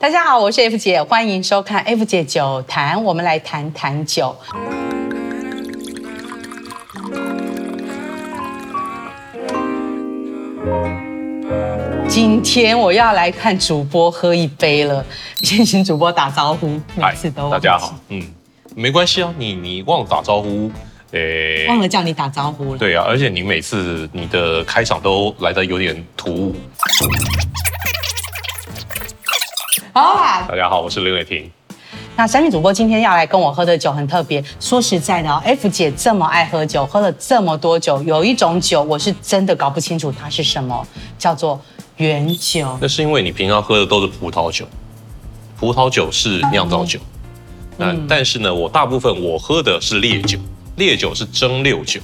大家好，我是 F 姐，欢迎收看 F 姐酒谈，我们来谈谈酒。今天我要来看主播喝一杯了，先请主播打招呼。每次都大家好，嗯，没关系啊，你你忘了打招呼，诶，忘了叫你打招呼了。对啊，而且你每次你的开场都来的有点突兀。好啊，大家好，我是林伟霆。那三位主播今天要来跟我喝的酒很特别。说实在的哦，F 姐这么爱喝酒，喝了这么多酒，有一种酒我是真的搞不清楚它是什么，叫做原酒。那是因为你平常喝的都是葡萄酒，葡萄酒是酿造酒。嗯，那但是呢，我大部分我喝的是烈酒，烈酒是蒸馏酒。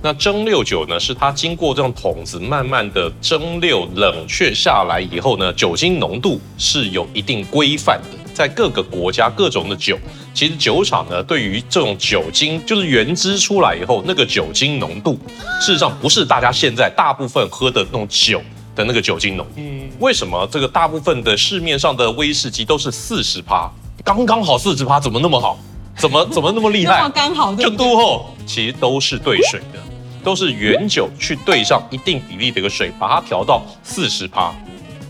那蒸馏酒呢，是它经过这种桶子慢慢的蒸馏冷却下来以后呢，酒精浓度是有一定规范的。在各个国家各种的酒，其实酒厂呢对于这种酒精，就是原汁出来以后那个酒精浓度，事实上不是大家现在大部分喝的那种酒的那个酒精浓度。嗯，为什么这个大部分的市面上的威士忌都是四十趴，刚刚好四十趴，怎么那么好？怎么怎么那么厉害？刚好就都后，其实都是兑水的。都是原酒去兑上一定比例的一个水，把它调到四十趴。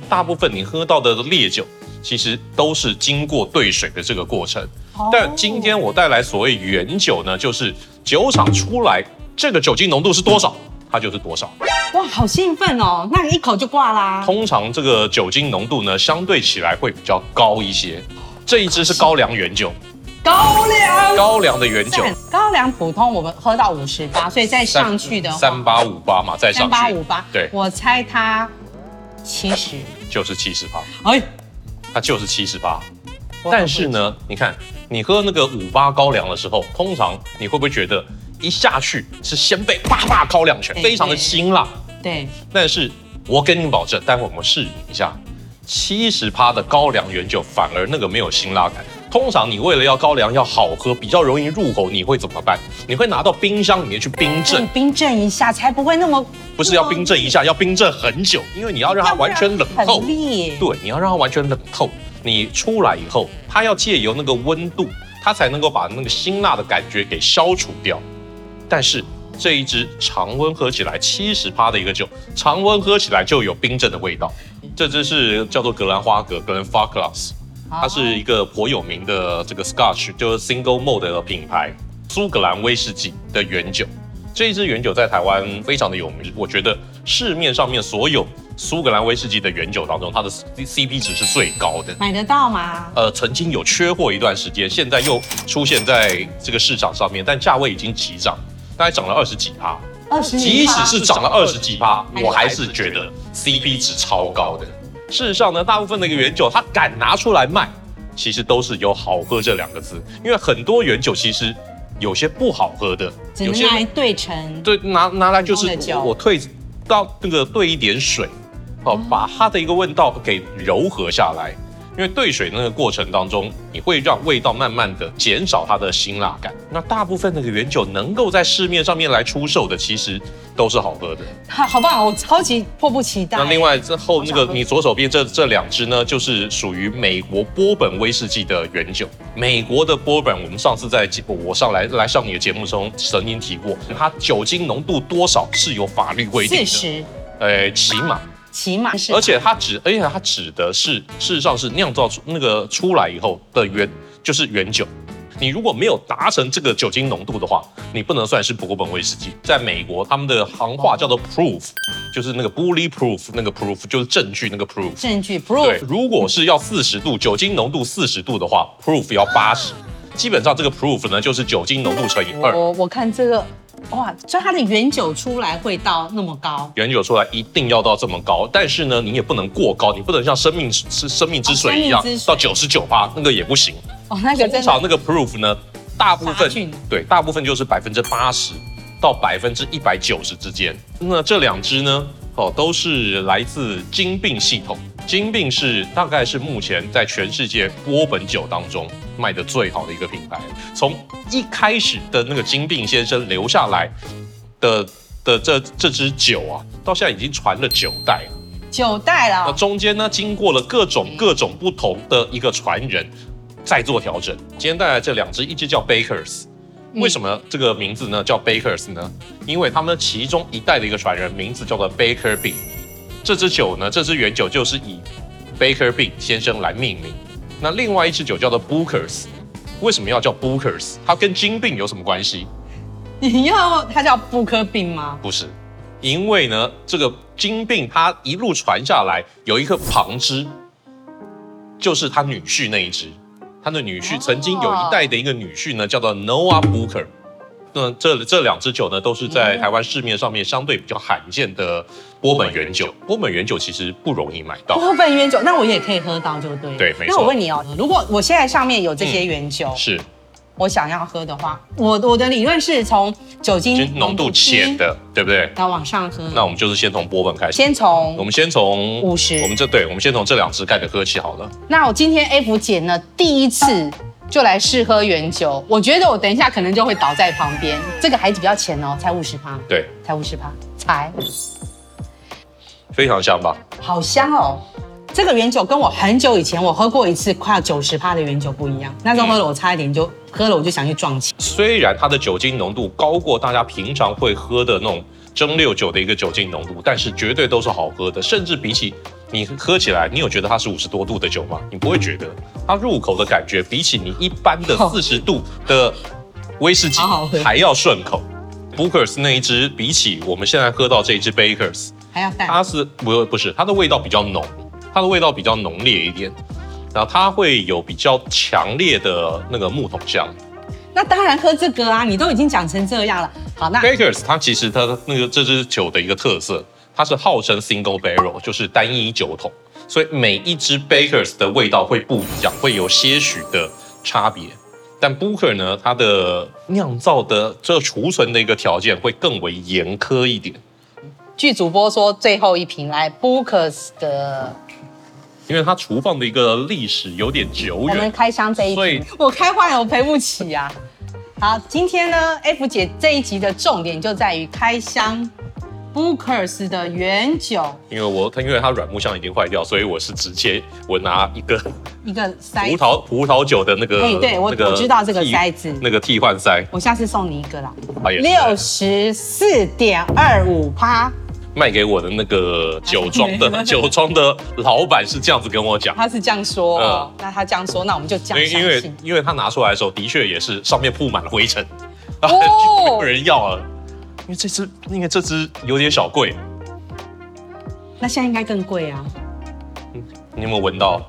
大部分你喝到的烈酒，其实都是经过兑水的这个过程。但今天我带来所谓原酒呢，就是酒厂出来这个酒精浓度是多少，它就是多少。哇，好兴奋哦！那你一口就挂啦。通常这个酒精浓度呢，相对起来会比较高一些。这一支是高粱原酒。高粱，高粱的原酒，高粱普通我们喝到五十八，所以再上去的话。三八五八嘛，再上去。三八五八，对，我猜它七十，就是七十八，哎，它就是七十八。但是呢，你看你喝那个五八高粱的时候，通常你会不会觉得一下去是先被啪啪高两拳，非常的辛辣？对。但是我跟你保证，待会我们试饮一下，七十趴的高粱原酒反而那个没有辛辣感。通常你为了要高粱要好喝，比较容易入口，你会怎么办？你会拿到冰箱里面去冰镇，冰镇一下才不会那么。不是要冰镇一下，要冰镇很久，因为你要让它完全冷透。对，你要让它完全冷透。你出来以后，它要借由那个温度，它才能够把那个辛辣的感觉给消除掉。但是这一支常温喝起来七十趴的一个酒，常温喝起来就有冰镇的味道。这支是叫做格兰花格 （Glenfarclas）。它是一个颇有名的这个 Scotch，就是 Single Malt 的品牌，苏格兰威士忌的原酒。这一支原酒在台湾非常的有名，我觉得市面上面所有苏格兰威士忌的原酒当中，它的 CP 值是最高的。买得到吗？呃，曾经有缺货一段时间，现在又出现在这个市场上面，但价位已经急涨，大概涨了二十几趴。二十几。即使是涨了二十几趴，我还是觉得 CP 值超高的。事实上呢，大部分的一个原酒，它敢拿出来卖，其实都是有好喝这两个字。因为很多原酒其实有些不好喝的，有些来兑成对，拿拿来就是我退到那个兑一点水，哦，把它的一个味道给柔和下来。因为兑水那个过程当中，你会让味道慢慢的减少它的辛辣感。那大部分那个原酒能够在市面上面来出售的，其实都是好喝的。好，好棒，我超级迫不及待。那另外之后那个你左手边这这两支呢，就是属于美国波本威士忌的原酒。美国的波本，我们上次在我上来来上你的节目中曾经提过，它酒精浓度多少是有法律规定的。四十。呃，起码。起码是，而且它指，而且它指的是，事实上是酿造出那个出来以后的原，就是原酒。你如果没有达成这个酒精浓度的话，你不能算是波本威士忌。在美国，他们的行话叫做 proof，就是那个 bully proof，那个 proof 就是证据那个 proof。证据 proof。对，如果是要四十度酒精浓度四十度的话，proof 要八十。基本上这个 proof 呢，就是酒精浓度乘以二。我我看这个。哇，所以它的原酒出来会到那么高？原酒出来一定要到这么高，但是呢，你也不能过高，你不能像生命之生命之水一样、哦、到九十九趴，那个也不行。哦，那个通常那个 proof 呢，大部分对，大部分就是百分之八十到百分之一百九十之间。那这两支呢，哦，都是来自金病系统。金病是大概是目前在全世界波本酒当中卖的最好的一个品牌。从一开始的那个金病先生留下来的的这这支酒啊，到现在已经传了九代了。九代了。那中间呢，经过了各种各种不同的一个传人，再做调整。今天带来这两支，一支叫 Bakers，为什么这个名字呢叫 Bakers 呢？因为他们其中一代的一个传人名字叫做 Baker Bean，这支酒呢，这支原酒就是以 Baker Bean 先生来命名。那另外一支酒叫做 Bookers，为什么要叫 Bookers？它跟金病有什么关系？你要它叫布克病吗？不是，因为呢，这个金病它一路传下来，有一个旁支，就是他女婿那一支。他的女婿曾经有一代的一个女婿呢，叫做 Noah Booker。那这这两支酒呢，都是在台湾市面上面相对比较罕见的波本原酒。波本原酒其实不容易买到。波本原酒，那我也可以喝到，就对。对，没错。那我问你哦，如果我现在上面有这些原酒，嗯、是。我想要喝的话，我我的理论是从酒精浓度浅的，对不对？然后往上喝。那我们就是先从波本开始。先从我们先从五十。我们这对，我们先从这两支开始喝起好了。那我今天 F 姐呢，第一次就来试喝原酒，我觉得我等一下可能就会倒在旁边。这个还是比较浅哦，才五十趴。对，才五十趴，才。非常香吧？好香哦。这个原酒跟我很久以前我喝过一次快要九十趴的原酒不一样，那时候喝了我差一点就、嗯、喝了我就想去撞墙。虽然它的酒精浓度高过大家平常会喝的那种蒸馏酒的一个酒精浓度，但是绝对都是好喝的。甚至比起你喝起来，你有觉得它是五十多度的酒吗？你不会觉得，它入口的感觉比起你一般的四十度的威士忌还要顺口。Bookers 那一支比起我们现在喝到这一支 Bakers 还要淡，它是不不是它的味道比较浓。它的味道比较浓烈一点，然后它会有比较强烈的那个木桶香。那当然喝这个啊，你都已经讲成这样了。好，那 Bakers 它其实它的那个这支酒的一个特色，它是号称 single barrel，就是单一酒桶，所以每一支 Bakers 的味道会不一样，会有些许的差别。但 Booker 呢，它的酿造的这个储存的一个条件会更为严苛一点。据主播说，最后一瓶来 Bookers 的。因为它厨房的一个历史有点久远，我们开箱这一瓶，我开坏了我赔不起啊。好，今天呢，F 姐这一集的重点就在于开箱 Bookers 的原酒。因为我它因为它软木箱已经坏掉，所以我是直接我拿一个一个塞葡萄葡萄酒的那个，对对，我我知道这个塞子，那个替换塞，我下次送你一个啦，六十四点二五趴。卖给我的那个酒庄的酒庄的老板是这样子跟我讲，他是这样说，嗯，那他这样说，那我们就这样因为因为他拿出来的时候，的确也是上面铺满了灰尘，哦，没有人要了，因为这只因为这只有点小贵，那现在应该更贵啊，你有没有闻到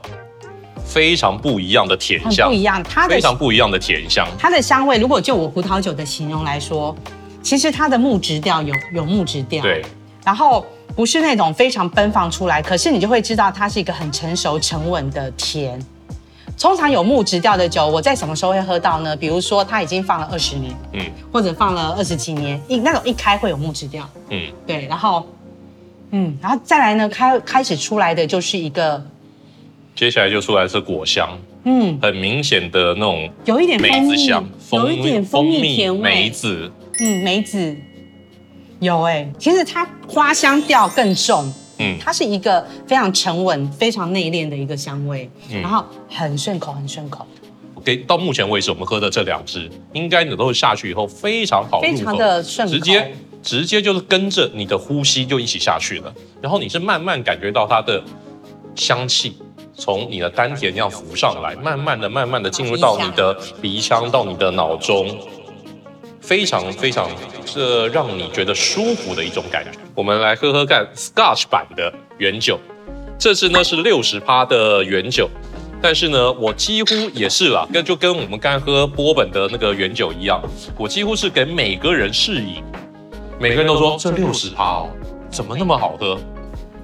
非常不一样的甜香？不一样，它的非常不一样的甜香，它的香味，如果就我葡萄酒的形容来说，其实它的木质调有有木质调，对。然后不是那种非常奔放出来，可是你就会知道它是一个很成熟沉稳的甜。通常有木质调的酒，我在什么时候会喝到呢？比如说它已经放了二十年，嗯，或者放了二十几年，一那种一开会有木质调，嗯，对。然后，嗯，然后再来呢，开开始出来的就是一个，接下来就出来是果香，嗯，很明显的那种有一点梅子香，有一点蜂蜜甜味，梅子，嗯，梅子。有哎、欸，其实它花香调更重，嗯，它是一个非常沉稳、非常内敛的一个香味，嗯、然后很顺口，很顺口。OK，到目前为止我们喝的这两支，应该你都下去以后非常好入口，非常的顺口，直接直接就是跟着你的呼吸就一起下去了，然后你是慢慢感觉到它的香气从你的丹田这样浮上来，慢慢的、慢慢的进入到你的鼻腔，到你的脑中。非常非常，这让你觉得舒服的一种感觉。我们来喝喝看 Scotch 版的原酒，这支呢是六十趴的原酒，但是呢，我几乎也是啦，跟就跟我们刚才喝波本的那个原酒一样，我几乎是给每个人试饮，每个人都说这六十趴哦，怎么那么好喝？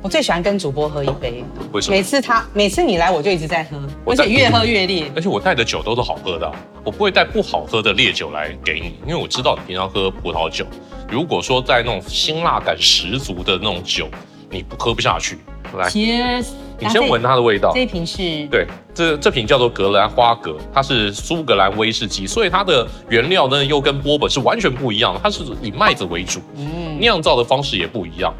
我最喜欢跟主播喝一杯，为什么？每次他每次你来，我就一直在喝，而且越喝越烈。而且我带的酒都是好喝的，我不会带不好喝的烈酒来给你，因为我知道你平常喝葡萄酒。如果说带那种辛辣感十足的那种酒，你不喝不下去。来，Cheers，你先闻它的味道。这一瓶是，对，这这瓶叫做格兰花格，它是苏格兰威士忌，所以它的原料呢又跟波本是完全不一样的，它是以麦子为主，嗯，酿造的方式也不一样。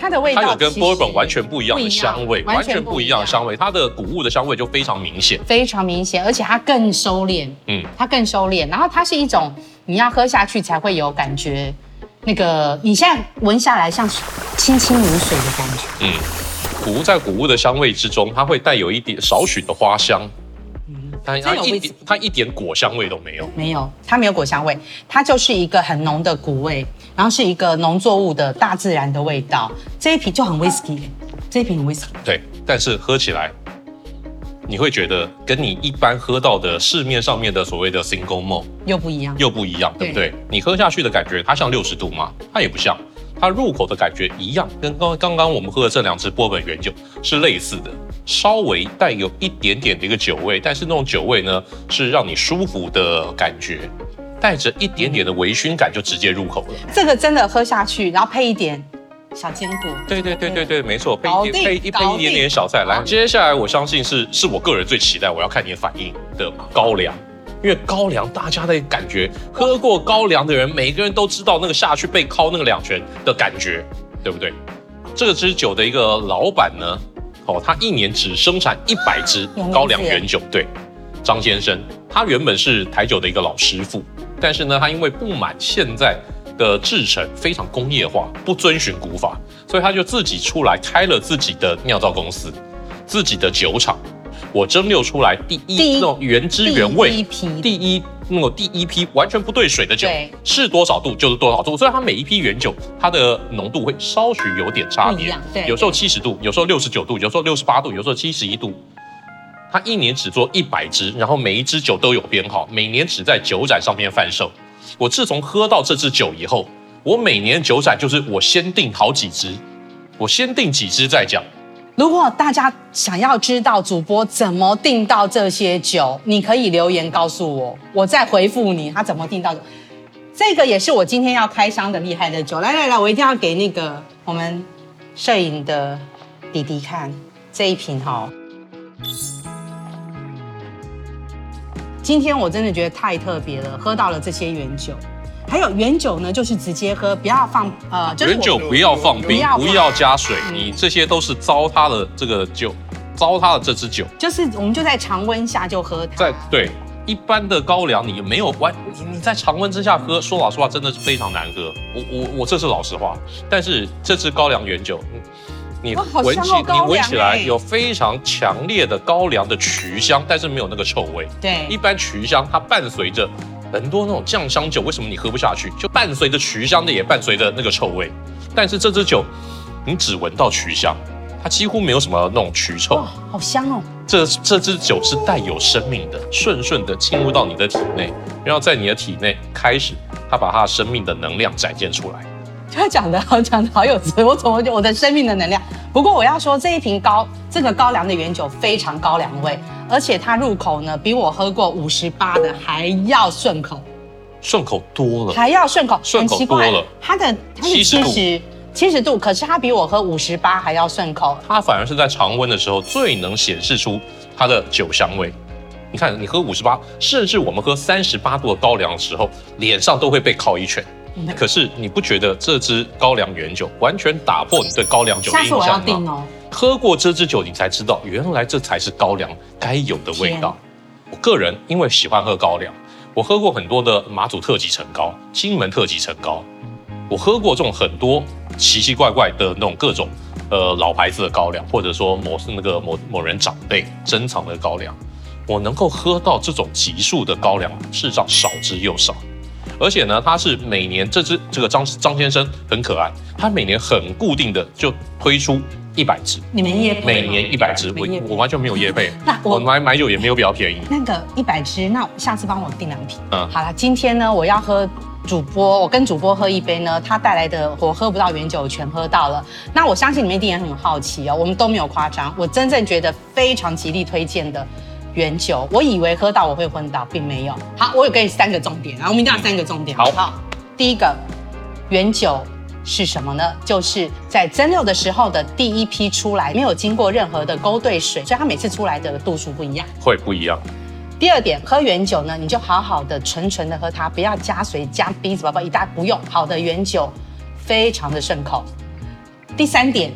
它的味道它有跟波本完全不一样的香味，完全不一样。的香味，它的谷物的香味就非常明显，非常明显，而且它更收敛，嗯，它更收敛，然后它是一种你要喝下去才会有感觉，那个你现在闻下来像清清如水的感觉，嗯，谷物在谷物的香味之中，它会带有一点少许的花香。它它一点它一点果香味都没有，没有，它没有果香味，它就是一个很浓的谷味，然后是一个农作物的大自然的味道。这一瓶就很 whisky，这一瓶很 whisky。对，但是喝起来，你会觉得跟你一般喝到的市面上面的所谓的 single malt 又不一样，又不一样，对不对？你喝下去的感觉，它像六十度吗？它也不像。它入口的感觉一样，跟刚刚刚我们喝的这两支波本原酒是类似的，稍微带有一点点的一个酒味，但是那种酒味呢是让你舒服的感觉，带着一点点的微醺感就直接入口了。这个真的喝下去，然后配一点小坚果。对对对对对，没错，配一点配一配一点点小菜。来，接下来我相信是是我个人最期待，我要看你的反应的高粱。因为高粱，大家的感觉，喝过高粱的人，每个人都知道那个下去被敲那个两拳的感觉，对不对？这支酒的一个老板呢，哦，他一年只生产一百支高粱原酒，对，张先生，他原本是台酒的一个老师傅，但是呢，他因为不满现在的制程非常工业化，不遵循古法，所以他就自己出来开了自己的酿造公司，自己的酒厂。我蒸馏出来第一那种原汁原味，第一批，第一那种第一批完全不兑水的酒，是多少度就是多少度。所以它每一批原酒，它的浓度会稍许有点差别，有时候七十度，有时候六十九度，有时候六十八度，有时候七十一度。他一年只做一百支，然后每一支酒都有编号，每年只在酒展上面贩售。我自从喝到这支酒以后，我每年酒展就是我先订好几支，我先订几支再讲。如果大家想要知道主播怎么订到这些酒，你可以留言告诉我，我再回复你他怎么订到的。这个也是我今天要开箱的厉害的酒。来来来，我一定要给那个我们摄影的弟弟看这一瓶哈。今天我真的觉得太特别了，喝到了这些原酒。还有原酒呢，就是直接喝，不要放呃，就是、原酒不要放冰，不要，加水，嗯、你这些都是糟蹋了这个酒，糟蹋了这支酒。就是我们就在常温下就喝它。在对一般的高粱，你没有完，你你在常温之下喝，说老实话，真的是非常难喝。我我我这是老实话，但是这支高粱原酒，你闻起、哦、你闻起来有非常强烈的高粱的曲香，但是没有那个臭味。对，一般曲香它伴随着。很多那种酱香酒，为什么你喝不下去？就伴随着曲香的，也伴随着那个臭味。但是这支酒，你只闻到曲香，它几乎没有什么那种曲臭。哇，好香哦！这这支酒是带有生命的，顺顺的进入到你的体内，然后在你的体内开始，它把它的生命的能量展现出来。他讲的好，讲的好有词，我怎么我的生命的能量？不过我要说，这一瓶高这个高粱的原酒非常高粱味，而且它入口呢比我喝过五十八的还要顺口，顺口多了，还要顺口，顺口多了。它的它是七十七十度，可是它比我喝五十八还要顺口。它反而是在常温的时候最能显示出它的酒香味。你看，你喝五十八，甚至我们喝三十八度的高粱的时候，脸上都会被烤一拳。可是你不觉得这支高粱原酒完全打破你对高粱酒的印象吗？哦、喝过这支酒，你才知道原来这才是高粱该有的味道。我个人因为喜欢喝高粱，我喝过很多的马祖特级陈高、金门特级陈高，我喝过这种很多奇奇怪怪的那种各种呃老牌子的高粱，或者说某是那个某某人长辈珍藏的高粱，我能够喝到这种级数的高粱，事实上少之又少。而且呢，他是每年这只这个张张先生很可爱，他每年很固定的就推出一百支。你们业配？每年一百支，我我完全没有业配。那我，我买买酒也没有比较便宜。那个一百支，那下次帮我订两瓶。嗯，好了，今天呢，我要喝主播，我跟主播喝一杯呢，他带来的我喝不到原酒，全喝到了。那我相信你们一定也很好奇哦，我们都没有夸张，我真正觉得非常极力推荐的。原酒，我以为喝到我会昏倒，并没有。好，我有给你三个重点，然后我们一定要三个重点。好，好，第一个，原酒是什么呢？就是在蒸馏的时候的第一批出来，没有经过任何的勾兑水，所以它每次出来的度数不一样，会不一样。第二点，喝原酒呢，你就好好的纯纯的喝它，不要加水加鼻子，宝宝一大不用。好的原酒，非常的顺口。第三点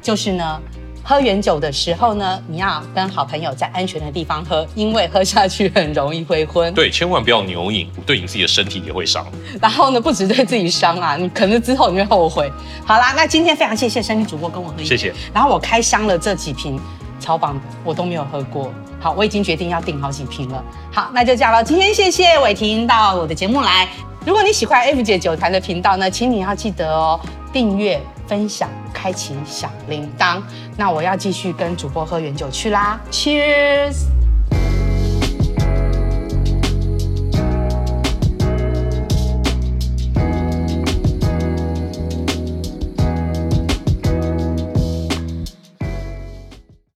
就是呢。喝原酒的时候呢，你要跟好朋友在安全的地方喝，因为喝下去很容易会昏。对，千万不要牛饮，对你自己的身体也会伤。然后呢，不止对自己伤啊，你可能之后你会后悔。好啦，那今天非常谢谢珊妮主播跟我喝一，谢谢。然后我开箱了这几瓶超棒的，我都没有喝过。好，我已经决定要订好几瓶了。好，那就这样了。今天谢谢伟霆到我的节目来。如果你喜欢 F 姐酒坛的频道呢，请你要记得哦，订阅、分享、开启小铃铛。那我要继续跟主播喝原酒去啦，Cheers！